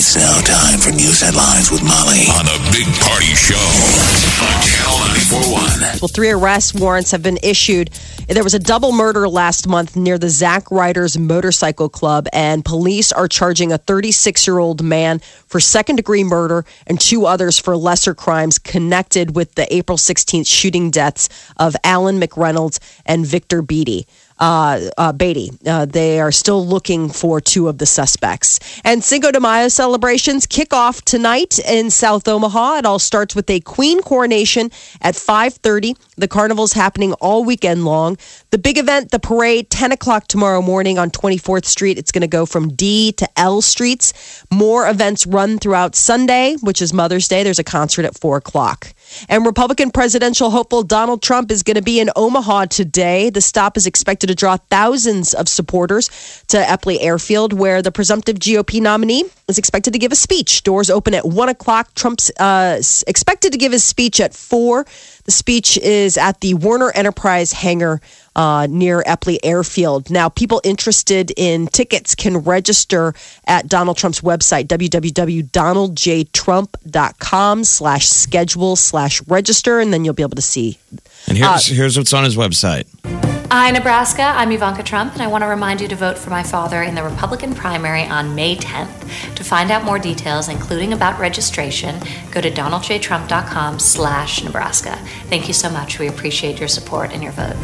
It's now time for news headlines with Molly on the Big Party Show on Channel 941. Well, three arrest warrants have been issued. There was a double murder last month near the Zach Riders Motorcycle Club, and police are charging a 36 year old man for second degree murder and two others for lesser crimes connected with the April 16th shooting deaths of Alan McReynolds and Victor Beatty uh, uh, Beatty. Uh, they are still looking for two of the suspects. And Cinco de Mayo celebrations kick off tonight in South Omaha. It all starts with a queen coronation at 5.30. The carnival's happening all weekend long. The big event, the parade, 10 o'clock tomorrow morning on 24th Street. It's going to go from D to L streets. More events run throughout Sunday, which is Mother's Day. There's a concert at 4 o'clock. And Republican presidential hopeful Donald Trump is going to be in Omaha today. The stop is expected to draw thousands of supporters to Eppley Airfield, where the presumptive GOP nominee is expected to give a speech. Doors open at 1 o'clock. Trump's uh, expected to give his speech at 4. The speech is at the Warner Enterprise hangar uh, near Eppley Airfield. Now, people interested in tickets can register at Donald Trump's website, www.donaldjtrump.com slash schedule slash register, and then you'll be able to see. And here's here's what's on his website. Hi, Nebraska. I'm Ivanka Trump, and I want to remind you to vote for my father in the Republican primary on May 10th. To find out more details, including about registration, go to donaldjtrump.com slash Nebraska. Thank you so much. We appreciate your support and your vote.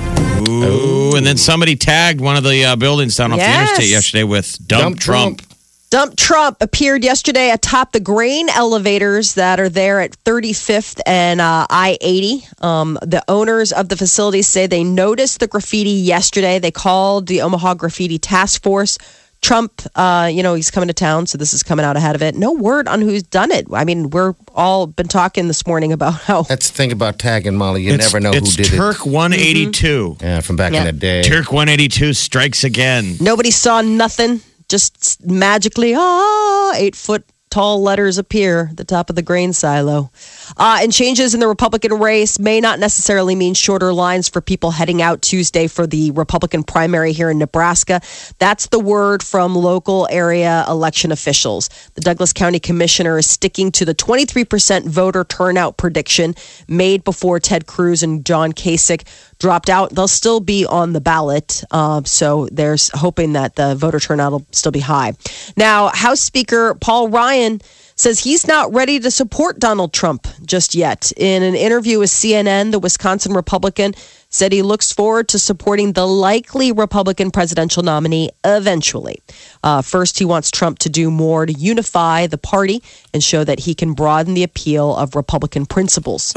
Ooh, and then somebody tagged one of the uh, buildings down off Yes. the interstate yesterday with "Dump, Dump Trump." Trump. Dump Trump appeared yesterday atop the grain elevators that are there at 35th and uh, I 80. Um, the owners of the facilities say they noticed the graffiti yesterday. They called the Omaha Graffiti Task Force. Trump, uh, you know, he's coming to town, so this is coming out ahead of it. No word on who's done it. I mean, we're all been talking this morning about how That's the thing about tagging Molly. You It's- never know who it's did Turk 182. it. Yeah, from back in the day. Turk 182 strikes again. Nobody saw nothing. Just magically, ah, eight foot tall letters appear at the top of the grain silo. Uh, and changes in the Republican race may not necessarily mean shorter lines for people heading out Tuesday for the Republican primary here in Nebraska. That's the word from local area election officials. The Douglas County Commissioner is sticking to the 23% voter turnout prediction made before Ted Cruz and John Kasich dropped out. They'll still be on the ballot. Uh, so there's hoping that the voter turnout will still be high. Now, House Speaker Paul Ryan says he's not ready to support Donald Trump just yet. In an interview with CNN, the Wisconsin Republican said he looks forward to supporting the likely Republican presidential nominee eventually. Uh, first, he wants Trump to do more to unify the party and show that he can broaden the appeal of Republican principles.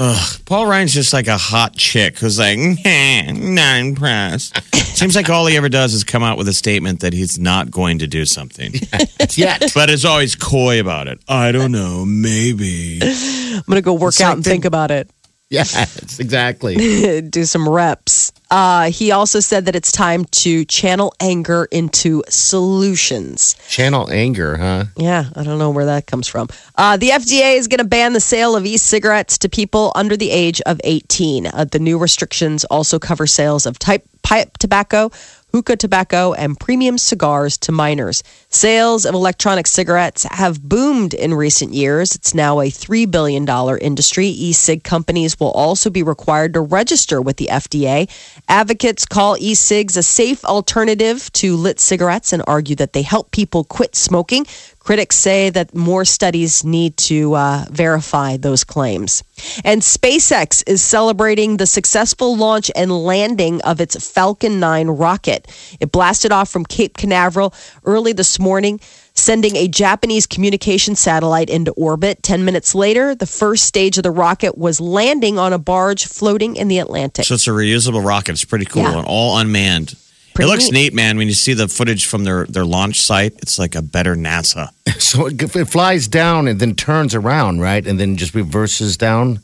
Paul Ryan's just like a hot chick who's like, "Nah, not impressed. Seems like all he ever does is come out with a statement that he's not going to do something, Yet. but is always coy about it. I don't know, maybe. I'm going to go work It's out like and the- think about it. Yes, exactly. do some reps. Uh, he also said that it's time to channel anger into solutions. Channel anger, huh? Yeah, I don't know where that comes from. Uh, the FDA is going to ban the sale of e cigarettes to people under the age of 18. Uh, the new restrictions also cover sales of type pipe tobacco, hookah tobacco, and premium cigars to minors. Sales of electronic cigarettes have boomed in recent years. It's now a $3 billion industry. E cig companies will also be required to register with the FDA. Advocates call e cigs a safe alternative to lit cigarettes and argue that they help people quit smoking. Critics say that more studies need to uh, verify those claims. And SpaceX is celebrating the successful launch and landing of its Falcon 9 rocket. It blasted off from Cape Canaveral early this morning, sending a Japanese communication satellite into orbit. 10 minutes later, the first stage of the rocket was landing on a barge floating in the Atlantic. So it's a reusable rocket. It's pretty cool Yeah. and all unmanned. Pretty looks neat. neat, man. When you see the footage from their, their launch site, it's like a better NASA. So it, it flies down and then turns around, right? And then just reverses down.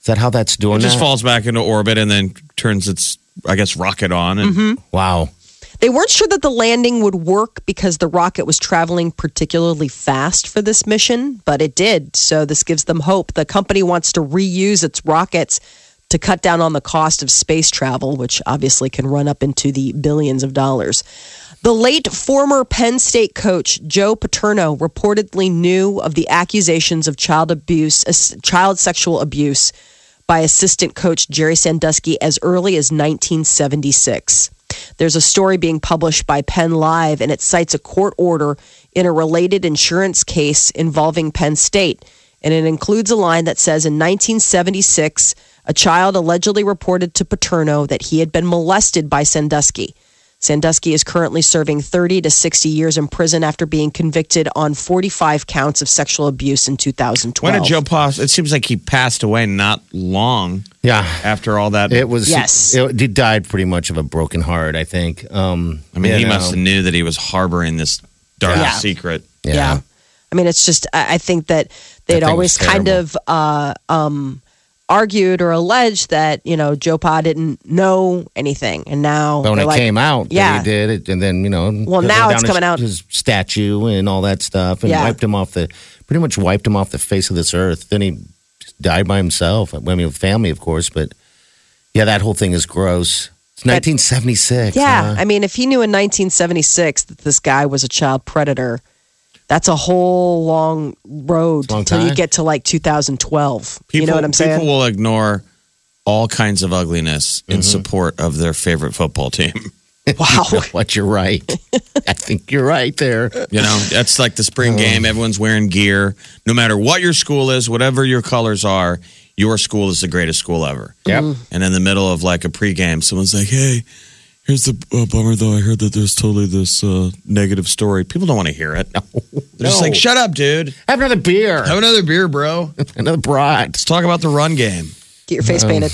Is that how that's doing It just that? falls back into orbit and then turns its, I guess, rocket on. And Mm-hmm. Wow. They weren't sure that the landing would work because the rocket was traveling particularly fast for this mission, but it did. So this gives them hope. The company wants to reuse its rockets to cut down on the cost of space travel, which obviously can run up into the billions of dollars. The late former Penn State coach Joe Paterno reportedly knew of the accusations of child abuse, uh, child sexual abuse by assistant coach Jerry Sandusky as early as 1976. There's a story being published by Penn Live, and it cites a court order in a related insurance case involving Penn State. And it includes a line that says in 1976, a child allegedly reported to Paterno that he had been molested by Sandusky. Sandusky is currently serving 30 to 60 years in prison after being convicted on 45 counts of sexual abuse in 2012. when did Joe pass? It seems like he passed away not long Yeah. after all that. It was. Yes. It, he died pretty much of a broken heart, I think. Um, I mean, he know. must have knew that he was harboring this dark Yeah. secret. Yeah. I mean, it's just, I I think that they'd That always kind of uh, um, argued or alleged that, you know, Joe Pa didn't know anything. And now, But when it like, came out, yeah. that he did it, and then you know, Well, now it's his- coming out. his statue and all that stuff, and Yeah. wiped him off the, pretty much wiped him off the face of this earth. Then he died by himself. I mean, with family, of course, but yeah, that whole thing is gross. It's 1976. yeah. huh? I mean, if he knew in 1976 that this guy was a child predator, that's a whole long road long until you get to like 2012. People, you know what I'm saying? People will ignore all kinds of ugliness Mm-hmm. in support of their favorite football team. wow. what you're right. I think you're right there. You know, that's like the spring game. Everyone's wearing gear. No matter what your school is, whatever your colors are, your school is the greatest school ever. Yep. And in the middle of like a pregame, someone's like, "Hey, here's the uh, bummer though. I heard that there's totally this uh, negative story. People don't want to hear it. They're just like, "Shut up, dude. Have another beer. Have another beer, bro. another brat. Let's talk about the run game." Get your face painted.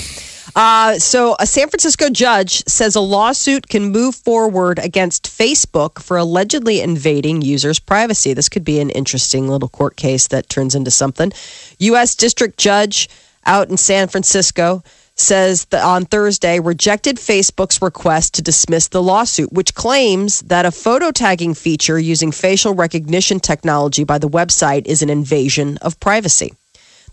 Uh, so, a San Francisco judge says a lawsuit can move forward against Facebook for allegedly invading users' privacy. This could be an interesting little court case that turns into something. U.S. District Judge out in San Francisco says that on Thursday rejected Facebook's request to dismiss the lawsuit, which claims that a photo tagging feature using facial recognition technology by the website is an invasion of privacy.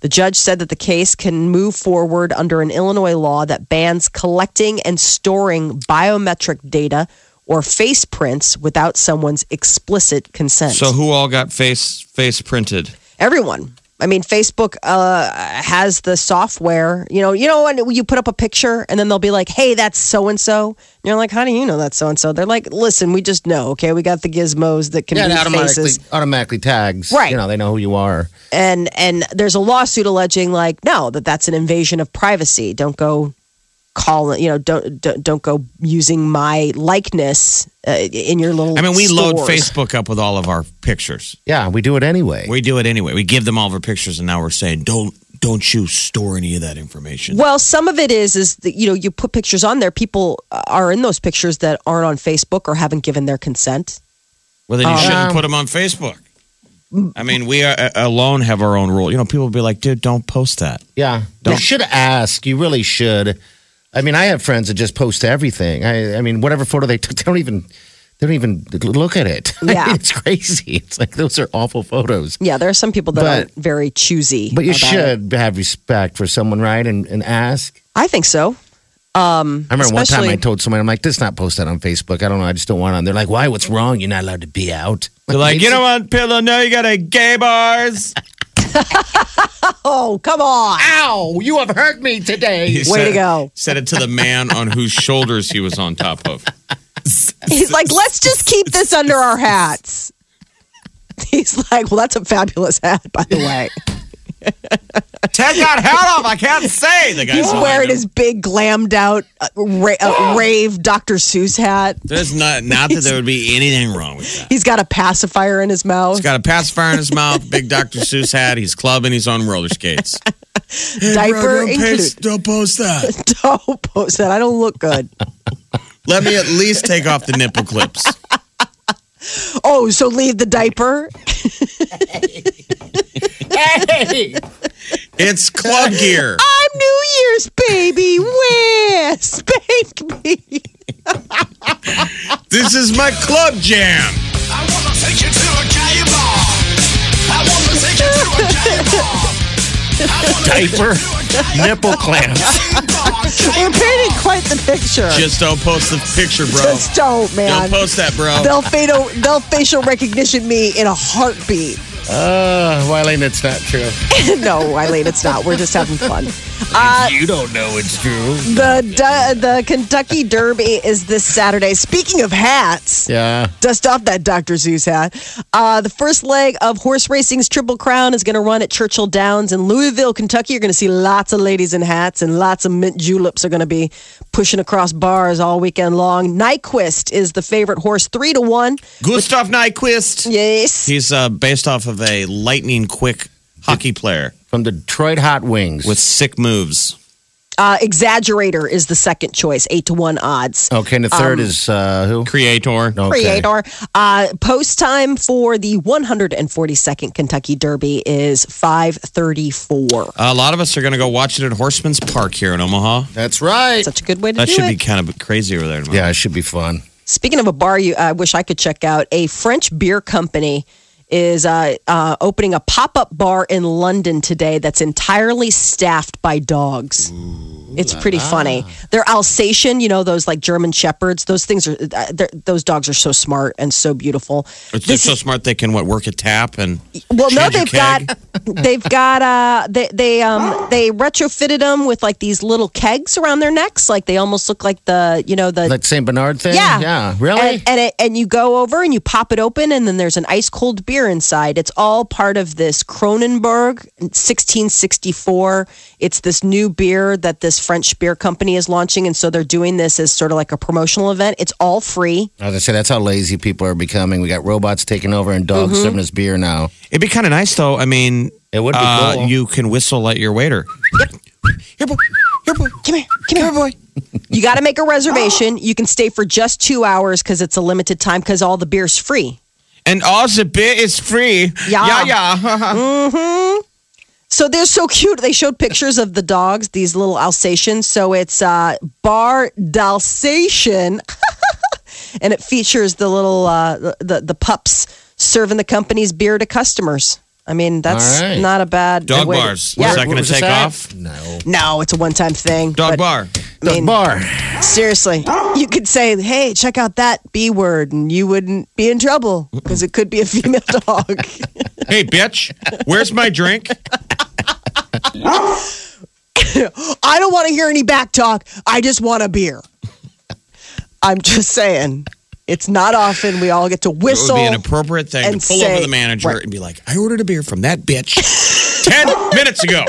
The judge said that the case can move forward under an Illinois law that bans collecting and storing biometric data or face prints without someone's explicit consent. So who all got face face printed? Everyone. I mean, Facebook uh, has the software. You know, you know when you put up a picture and then they'll be like, "Hey, that's so and so." You're like, "How do you know that's so and so?" They're like, "Listen, we just know. Okay, we got the gizmos that can Yeah, automatically faces." automatically tags. Right. You know, they know who you are. and and there's a lawsuit alleging like no that that's an invasion of privacy don't go call you know don't don't, don't go using my likeness uh, in your little I mean, we load. Facebook up with all of our pictures. Yeah, we do it anyway. We do it anyway. We give them all of our pictures, and now we're saying, "Don't don't you store any of that information." well some of it is is that you know you put pictures on there people are in those pictures that aren't on facebook or haven't given their consent Well, then you Um, shouldn't put them on Facebook. I mean, we are, uh, alone have our own rule. You know, people will be like, "Dude, don't post that." Yeah. You should ask. You really should. I mean, I have friends that just post everything. I, I mean, whatever photo they took, they don't even they don't even look at it. I Yeah. mean, it's crazy. It's like those are awful photos. yeah there are some people that But- aren't very choosy But you about it. should have respect for someone, right? And, and ask. i think so um I remember one time I told someone, I'm like, this not post that on Facebook. I don't know. I just don't want on. They're like, why? What's wrong? You're not allowed to be out. They're like, "You know what, Pillow? No, you got a gay bars." oh come on Ow, you have hurt me today. He Way said- to go. Said it to the man on whose shoulders he was on top of. He's like, let's just keep this under our hats. He's like, well, that's a fabulous hat, by the way. Ted got hat off. I can't say. The guy's He's wearing his big glammed out uh, ra- uh, rave Dr. Seuss hat. There's not not that there would be anything wrong with that. He's got a pacifier in his mouth. He's got a pacifier in his mouth, big Dr. Seuss hat. He's clubbing. He's on roller skates. Diaper included. don't post that. Don't post that. I don't look good. Let me at least take off the nipple clips. Oh, so leave the diaper. hey! It's club gear. I'm New Year's baby. Where? Spank me. This is my club jam. I wanna take you to a gay bar. I wanna take you to a gay bar. Diaper, nipple clamps. We're painting quite the picture. Just don't post the picture, bro. Just don't, man. Don't post that, bro. They'll facial, they'll facial recognition me in a heartbeat. Uh, Wileen, it's not true. no, Eileen, it's not. We're just having fun. You don't know it's true. The du- the Kentucky Derby is this Saturday. Speaking of hats, Yeah. dust off that Dr. Seuss hat. Uh, the first leg of horse racing's Triple Crown is going to run at Churchill Downs in Louisville, Kentucky. You're going to see lots of ladies in hats, and lots of mint juleps are going to be pushing across bars all weekend long. Nyquist is the favorite horse, three to one. Gustav Nyquist. Yes. He's uh, based off of a lightning quick hockey player From the Detroit Hot Wings. with sick moves. Uh, Exaggerator is the second choice, eight to one odds. okay, and the third is uh, who? Creator. Okay. Creator. Uh, post time for the 142nd Kentucky Derby is 5:34. A lot of us are going to go watch it at Horsemen's Park here in Omaha. That's right. Such a good way to That do should it. be kind of crazy over there. tomorrow. Yeah, it should be fun. Speaking of a bar, you I wish I could check out. A French beer company is uh, uh, opening a pop up bar in London today that's entirely staffed by dogs. it's pretty funny. They're Alsatian, you know, those like German shepherds. Those things are, uh, those dogs are so smart and so beautiful. It's This just so is- smart they can what work a tap and Well, no, they've got they've got uh they they um they retrofitted them with like these little kegs around their necks, like they almost look like the you know the Like St. Bernard thing? yeah Yeah. Really? and and, it, and you go over and you pop it open and then there's an ice cold beer inside. It's all part of this Kronenbourg 1664. It's this new beer that this French beer company is launching, and so they're doing this as sort of like a promotional event. It's all free. As I say, that's how lazy people are becoming. We got robots taking over and dogs Mm-hmm. serving us beer now. It'd be kind of nice though. I mean, It would be uh, cool. You can whistle at your waiter. Here, boy. Here, boy. Come here, come here, boy. You got to make a reservation. You can stay for just two hours because it's a limited time because all the beer's free. And all the beer is free. Yeah. yeah. yeah. So they're so cute. They showed pictures of the dogs, these little Alsatians. So it's uh, Bar Dalsatian, and it features the little uh, the the pups serving the company's beer to customers. I mean, that's All right. not a bad Dog way to- bars. Yeah. Is that going to take at? off? No. No, it's a one time thing. Dog but, bar. I mean, Bar. Seriously, you could say, "Hey, check out that B word," and you wouldn't be in trouble because it could be a female dog. Hey, bitch. Where's my drink? I don't want to hear any back talk. I just want a beer. I'm just saying, it's not often we all get to whistle. It would whistle. be an appropriate thing and to pull say- over the manager Right. and be like, I ordered a beer from that bitch 10 minutes ago.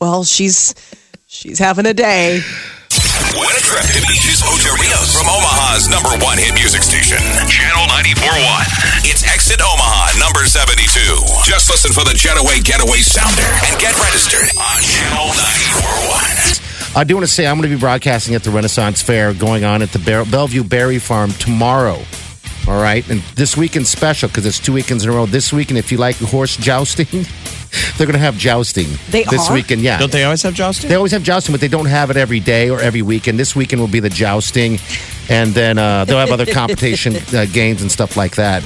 well, she's she's having a day. Win a trip to Beaches Ocho Rios from Omaha's number one hit music station, Channel 94.1. It's Exit Omaha, number 72. Just listen for the Jetaway Getaway Sounder and get registered on Channel 94.1. I do want to say I'm going to be broadcasting at the Renaissance Fair going on at the Ber- Bellevue Berry Farm tomorrow. All right. And this weekend special because it's two weekends in a row. This weekend, if you like horse jousting, they're going to have jousting They this are? weekend. Yeah. Don't they always have jousting? They always have jousting, but they don't have it every day or every weekend. This weekend will be the jousting, and then uh, they'll have other competition uh, games and stuff like that.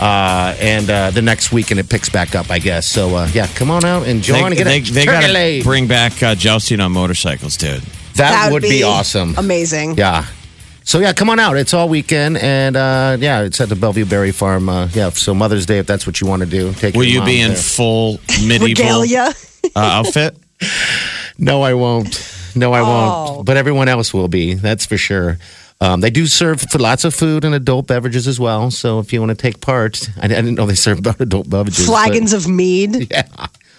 Uh, and uh, the next weekend it picks back up, I guess. So uh, yeah, come on out and join and get they, they got to bring back uh, jousting on motorcycles, dude. That, would be, awesome. Amazing. Yeah. So yeah, come on out. It's all weekend, and uh, yeah, it's at the Bellevue Berry Farm. Uh, yeah, so Mother's Day, if that's what you want to do, take. Will your you be in there. full medieval Regalia. uh, outfit? No, I won't. No, I Oh. won't. But everyone else will be. That's for sure. Um, they do serve lots of food and adult beverages as well. So if you want to take part, I, I didn't know they served adult beverages. but- Flagons of mead. Yeah.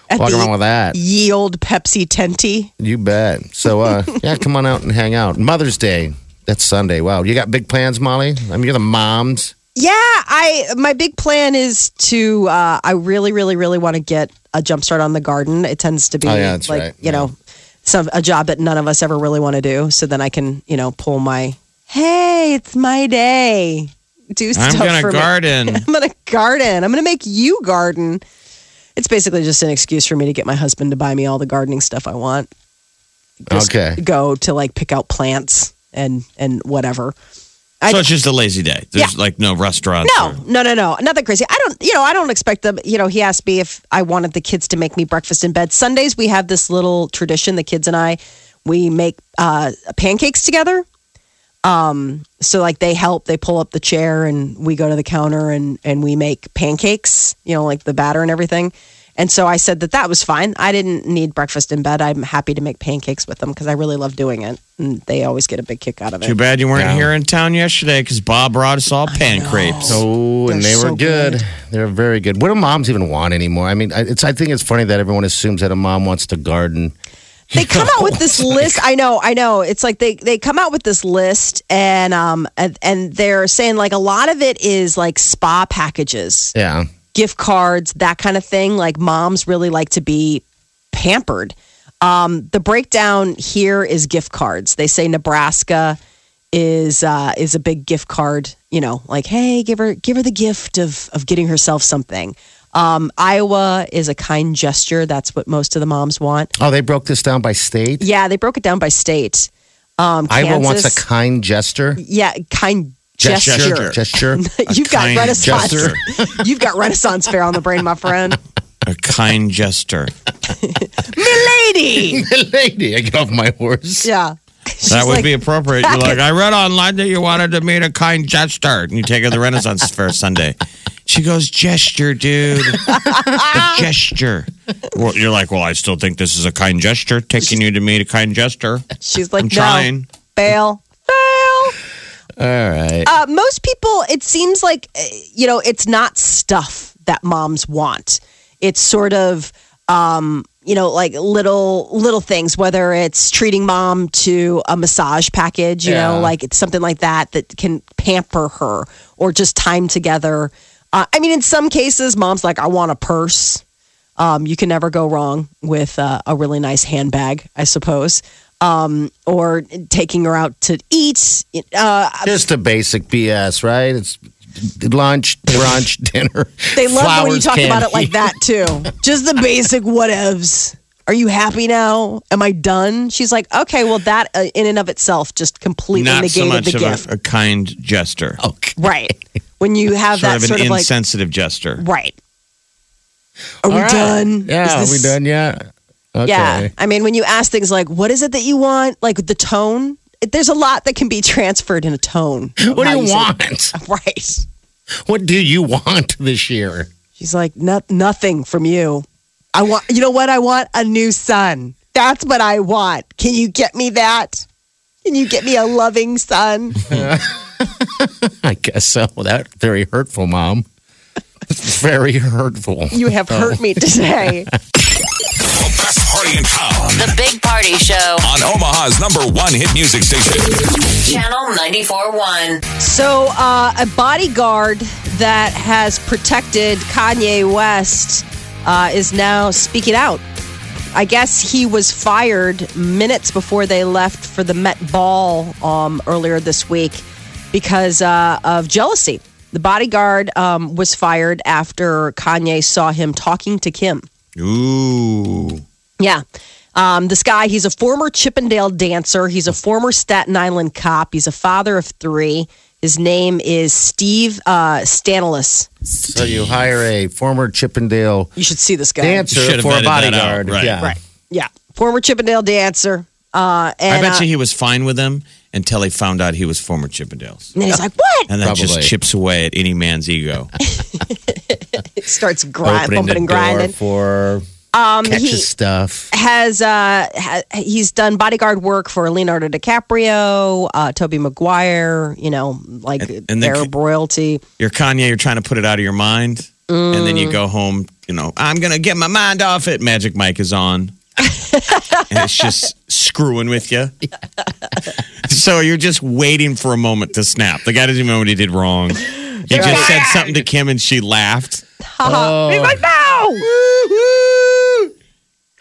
At Walk around with that. Ye old Pepsi tenty. You bet. So uh, yeah, come on out and hang out. Mother's Day. That's Sunday. Wow, you got big plans, Molly? I mean, you're the moms. Yeah, I my big plan is to uh, I really really really want to get a jump start on the garden. It tends to be Oh, yeah, like right. you know some a job that none of us ever really want to do. So then I can, you know, pull my hey, it's my day. Do stuff I'm gonna for me. garden. I'm gonna garden. I'm gonna make you garden. It's basically just an excuse for me to get my husband to buy me all the gardening stuff I want. Just Okay. Go to like pick out plants and and whatever. I- so it's just a lazy day. There's Yeah. like no restaurants. No, or- no, no, no, nothing crazy. I don't, you know, I don't expect them. You know, he asked me if I wanted the kids to make me breakfast in bed. Sundays we have this little tradition. The kids and I, we make uh, pancakes together. Um, so like they help, they pull up the chair, and we go to the counter and and we make pancakes. You know, like the batter and everything. And so I said that that was fine. I didn't need breakfast in bed. I'm happy to make pancakes with them because I really love doing it, and they always get a big kick out of it. Too bad you weren't Yeah. here in town yesterday because Bob brought us all pan crepes. Oh, and They're they were so good. good. They're very good. What do moms even want anymore? I mean, I- it's. I think it's funny that everyone assumes that a mom wants to garden. They come out with this list. I know, I know. It's like they they come out with this list, and um and, and they're saying like a lot of it is like spa packages, Yeah. gift cards, that kind of thing. Like moms really like to be pampered. Um, the breakdown here is gift cards. They say Nebraska is uh, is a big gift card. You know, like hey, give her give her the gift of of getting herself something. Um, Iowa is a kind gesture. That's what most of the moms want. Oh, they broke this down by state. Yeah, they broke it down by state. Um, Iowa wants a kind gesture. yeah, kind gesture. Gesture. Gesture. You've got Renaissance. gesture. You've got Renaissance fair on the brain, my friend. A kind gesture. Milady. Milady, I get off my horse. Yeah. That would like, be appropriate. You're like, I read online that you wanted to meet a kind gesture. And you take her to the Renaissance Fair Sunday. She goes, gesture, dude. a gesture. Well, you're like, well, I still think this is a kind gesture, taking you to meet a kind gesture. She's like, I'm no, trying. fail, fail. All right. Uh, most people, it seems like, uh, you know, it's not stuff that moms want. It's sort of, um, you know, like little little things. Whether it's treating mom to a massage package, you know, like it's something like that that can pamper her, or just time together. Uh, I mean, in some cases, mom's like, I want a purse. Um, you can never go wrong with uh, a really nice handbag, I suppose. Um, or taking her out to eat. Uh, Just a basic BS, right? It's lunch, brunch, dinner. They love when you flowers, talk about it like that too. Just the basic whatevs. Are you happy now? Am I done? She's like, okay, well, that uh, in and of itself just completely Not so negated much the of gift. a, a kind gesture. Okay. right. When you have sort that of an sort of like, insensitive gesture. right. Are we All right. done? Yeah, Is are we done yet? Okay. Yeah. I mean, when you ask things like, what is it that you want? Like the tone, it- there's a lot that can be transferred in a tone. What do you want? Right. What do you want this year? She's like, no, nothing from you. I want, you know what? I want a new son. That's what I want. Can you get me that? Can you get me a loving son? I guess so. That very hurtful, mom. very hurtful. You have hurt me oh. today. The party in town The Big Party Show. on Omaha's number one hit music station. Channel 94.1. So, uh, a bodyguard that has protected Kanye West uh, is now speaking out. I guess he was fired minutes before they left for the Met Ball um, earlier this week because uh, of jealousy. The bodyguard um, was fired after Kanye saw him talking to Kim. Ooh. Yeah. Um, this guy, he's a former Chippendale dancer. He's a former Staten Island cop. He's a father of three. His name is Steve uh, Stanulis. So you hire a former Chippendale You should see this guy. dancer for a vetted that out, bodyguard. right. Yeah. Right. Yeah. Former Chippendale dancer. Uh, and, I bet uh, you he was fine with them until he found out he was former Chippendales. and then he's like, what? And that just chips away at any man's ego. It starts grind, bumping the and door grinding. for Um, he stuff. has uh ha, he's done bodyguard work for Leonardo DiCaprio, uh, Tobey Maguire, you know, like And- and the- Arab royalty. You're Kanye, you're trying to put it out of your mind. And then you go home, you know, I'm going to get my mind off it. Magic Mike is on. and it's just screwing with you. so you're just waiting for a moment to snap. The guy doesn't even know what he did wrong. He just said something to Kim and she laughed. He's like, no.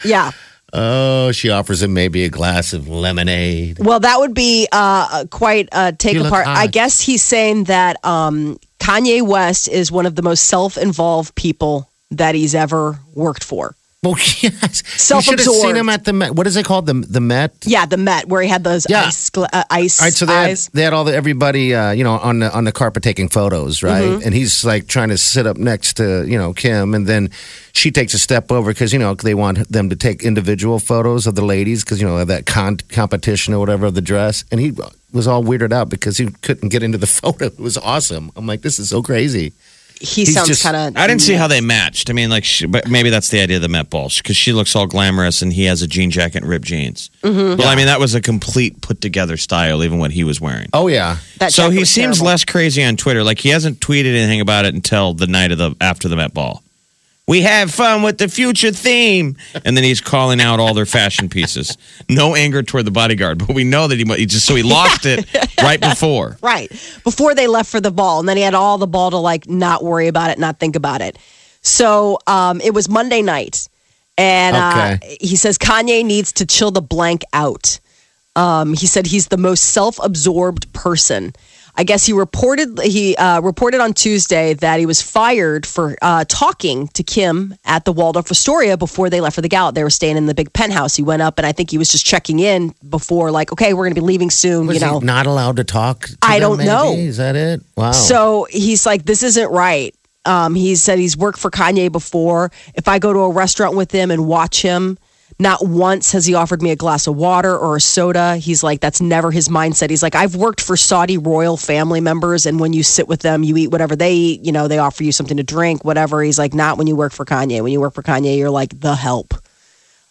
Yeah. Oh, she offers him maybe a glass of lemonade. Well, that would be uh, quite a take You look apart. I hot. guess he's saying that um, Kanye West is one of the most self involved people that he's ever worked for. Well, yes. You should have seen him at the Met. What is it called? The the Met. Yeah, the Met, where he had those Yeah. ice, uh, ice All right, so they had, they had all the everybody, uh, you know, on the on the carpet taking photos, right? Mm-hmm. And he's like trying to sit up next to you know Kim, and then she takes a step over because you know they want them to take individual photos of the ladies because you know that con- competition or whatever of the dress, and he was all weirded out because he couldn't get into the photo. It was awesome. I'm like, this is so crazy. He he's sounds kind of. I didn't see how they matched. I mean, like, she, but maybe that's the idea of the Met Ball because she looks all glamorous and he has a jean jacket and ripped jeans. Mm-hmm. Well, I mean, that was a complete put together style, even what he was wearing. Oh yeah, That so he seems terrible. less crazy on Twitter. Like he hasn't tweeted anything about it until the night of the after the Met Ball. We have fun with the future theme, and then he's calling out all their fashion pieces. No anger toward the bodyguard, but we know that he, he just so he lost it right before. Right. Before they left for the ball. And then he had all the ball to like not worry about it, not think about it. So um, it was Monday night. And uh, Okay. he says Kanye needs to chill the blank out. Um, he said he's the most self absorbed person. I guess he reported he uh, reported on Tuesday that he was fired for uh, talking to Kim at the Waldorf Astoria before they left for the gala. They were staying in the big penthouse. He went up, and I think he was just checking in before, like, okay, we're going to be leaving soon. was you know, he not allowed to talk? to I them, don't know. Is that it? Wow. So he's like, this isn't right. Um, he said he's worked for Kanye before. If I go to a restaurant with him and watch him, not once has he offered me a glass of water or a soda. He's like, that's never his mindset. He's like, I've worked for Saudi royal family members, and when you sit with them, you eat whatever they eat. You know, they offer you something to drink, whatever. He's like, not when you work for Kanye. When you work for Kanye, you're like the help.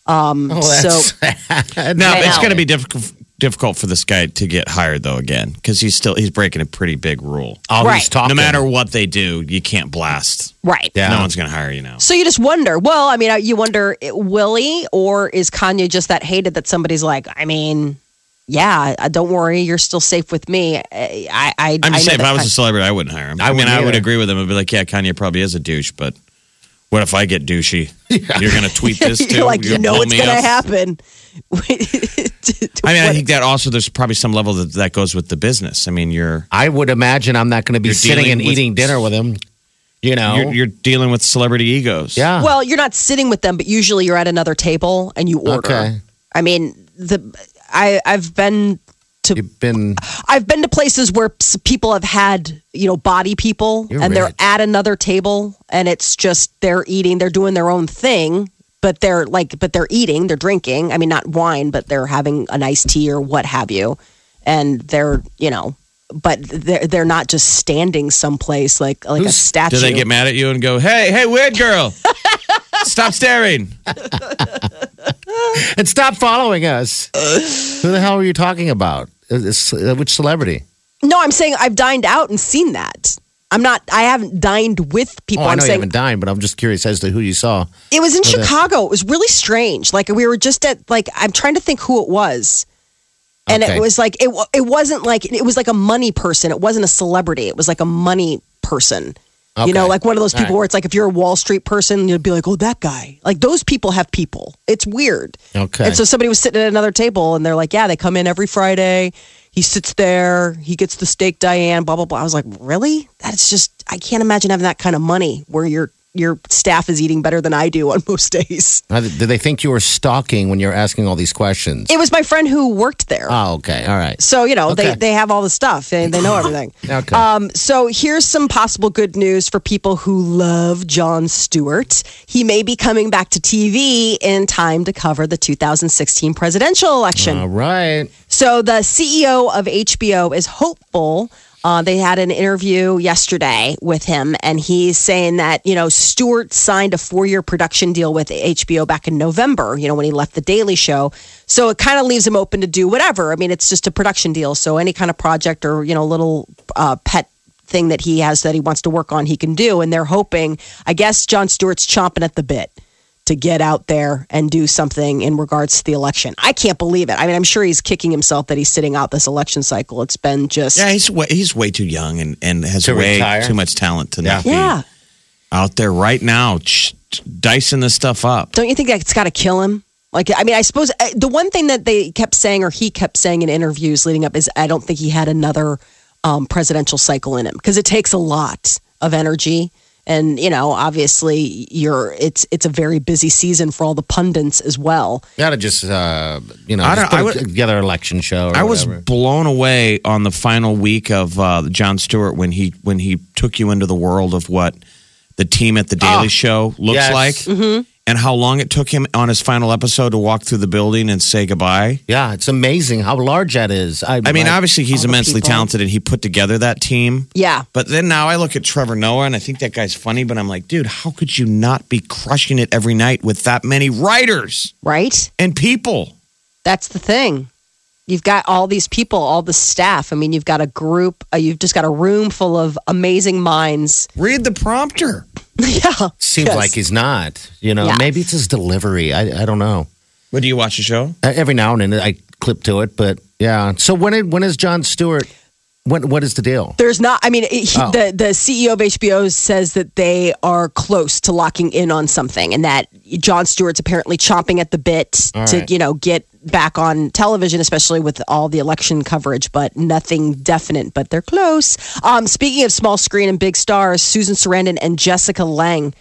Um, oh, so that's sad. Now it's going to be difficult difficult for this guy to get hired though again because he's still he's breaking a pretty big rule. Oh, Right. he's talking. No matter what they do, you can't blast. right. Yeah. No one's going to hire you now. So you just wonder. Well, I mean, uh, you wonder, eh, will he, or is Kanye just that hated that somebody's like, I mean, yeah, uh, don't worry, you're still safe with me. I, I, I I'm just know saying, if I was a celebrity, I wouldn't hire him. I I, mean, I would agree with him. I'd be like, yeah, Kanye probably is a douche, but what if I get douchey? You're going to tweet this too? you're like, you You're know, blow it's going to happen. I mean, I think that also there's probably some level that that goes with the business. I mean, you're I would imagine I'm not going to be sitting and with- eating dinner with him. You know. you're, you're dealing with celebrity egos. yeah. well, you're not sitting with them, but usually you're at another table and you order. Okay. I mean, the I I've been to You've been. I've been to places where people have had, you know, body people You're and they're rich. at another table and it's just they're eating, they're doing their own thing, but they're like, but they're eating, they're drinking. I mean, not wine, but they're having a nice tea or what have you. And they're, you know, but they're, they're not just standing someplace like, like a statue. Do they get mad at you and go, hey, hey, weird girl, stop staring? And stop following us. Who the hell are you talking about? Uh, which celebrity? no, I'm saying I've dined out and seen that. I'm not, I haven't dined with people. Oh, I I'm know you haven't dined, but I'm just curious as to who you saw. It was in Okay. Chicago. It was really strange. Like we were just at like I'm trying to think who it was. And Okay. it was like it it wasn't like it was like a money person. It wasn't a celebrity. It was like a money person. You know, like one of those people right. where it's like if you're a Wall Street person, you'd be like, "Oh, that guy." Like those people have people. It's weird. Okay. And so somebody was sitting at another table, and they're like, "Yeah, they come in every Friday. He sits there. He gets the steak, Diane. Blah blah blah." I was like, "Really? That's just I can't imagine having that kind of money where your your staff is eating better than I do on most days." Did they think you were stalking when you're asking all these questions? It was my friend who worked there. Oh, okay. All right. So, you know, they, Okay. they have all the stuff. and they know everything. Okay. Um, so here's some possible good news for people who love Jon Stewart. He may be coming back to TV in time to cover the 2016 presidential election. All right. So the CEO of HBO is hopeful. Uh, they had an interview yesterday with him, and he's saying that you know Stewart signed a four-year production deal with HBO back in November. You know when he left the Daily Show, so it kind of leaves him open to do whatever. I mean, it's just a production deal, so any kind of project or you know little uh, pet thing that he has that he wants to work on, he can do. And they're hoping, I guess, Jon Stewart's chomping at the bit to get out there and do something in regards to the election. I can't believe it. I mean, I'm sure he's kicking himself that he's sitting out this election cycle. It's been just Yeah, he's way, he's way too young and, and has To way retire? too much talent to not yeah. be out there right now ch- dicing this stuff up. Don't you think that's got to kill him? Like, I mean, I suppose uh, the one thing that they kept saying, or he kept saying in interviews leading up, is I don't think he had another um, presidential cycle in him because it takes a lot of energy. And you know, obviously, you're it's it's a very busy season for all the pundits as well. Gotta just, uh, you know, I just don't- I put would- together an election show. Or I was whatever. blown away on the final week of uh, Jon Stewart when he when he took you into the world of what the team at the Daily Show looks yes. like, Mm-hmm. And how long it took him on his final episode to walk through the building and say goodbye. Yeah, it's amazing how large that is. I, I mean, I- obviously he's immensely people. talented, and he put together that team. Yeah, But then now I look at Trevor Noah, and I think that guy's funny. But I'm like, dude, how could you not be crushing it every night with that many writers right. and people? That's the thing. You've got all these people, all the staff. I mean, you've got a group. Uh, you've just got a room full of amazing minds. Read the prompter. yeah, seems Yes. like he's not. You know, Yeah. maybe it's his delivery. I, I don't know. What do you watch the show? Uh, Every now and then I clip to it, but yeah. So when it, when is Jon Stewart? When what is the deal? There's not. I mean, he, Oh. the the CEO of HBO says that they are close to locking in on something, and that Jon Stewart's apparently chomping at the bit All to right. you know get back on television, especially with all the election coverage. But nothing definite. But they're close. Um, speaking of small screen and big stars, Susan Sarandon and Jessica Lange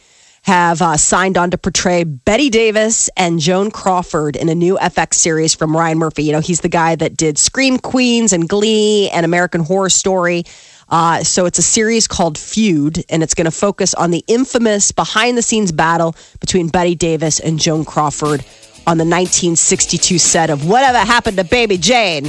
have uh, signed on to portray Bette Davis and Joan Crawford in a new FX series from Ryan Murphy. You know, he's the guy that did Scream Queens and Glee and American Horror Story. Uh, so it's a series called Feud, and it's going to focus on the infamous behind the scenes battle between Bette Davis and Joan Crawford on the 1962 set of Whatever Happened to Baby Jane.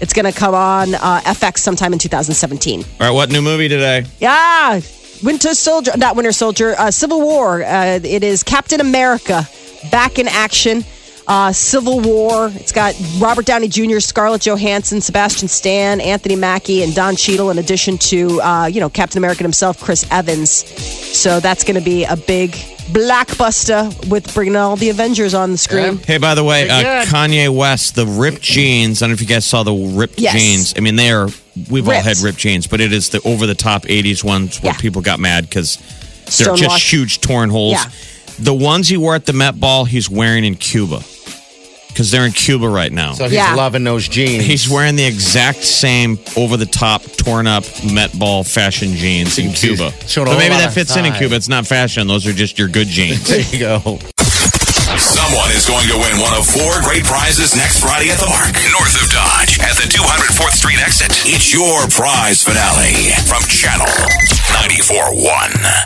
It's going to come on uh, FX sometime in 2017. All right, what new movie today? Yeah, Winter Soldier, not Winter Soldier, uh, Civil War. Uh, it is Captain America back in action. Uh, Civil War. It's got Robert Downey Jr., Scarlett Johansson, Sebastian Stan, Anthony Mackie, and Don Cheadle, in addition to uh, you know Captain America himself, Chris Evans. So that's going to be a big blockbuster with bringing all the Avengers on the screen. Hey, by the way, uh. Kanye West, the ripped jeans. I don't know if you guys saw the ripped Yes. jeans. I mean, they are. We've all had ripped jeans, but it is the over the top '80s ones where Yeah. people got mad because they're Stonewashed. just huge torn holes. Yeah. The ones he wore at the Met Ball, he's wearing in Cuba because they're in Cuba right now. So he's Yeah. loving those jeans. He's wearing the exact same over the top, torn up Met Ball fashion jeans in He's Cuba. showing a But maybe lot that of fits in in thigh. Cuba. It's not fashion. Those are just your good jeans. there you go. Someone is going to win one of four great prizes next Friday at the Mark, north of Dodge, at the 204th Street exit. It's your prize finale from Channel 94.1.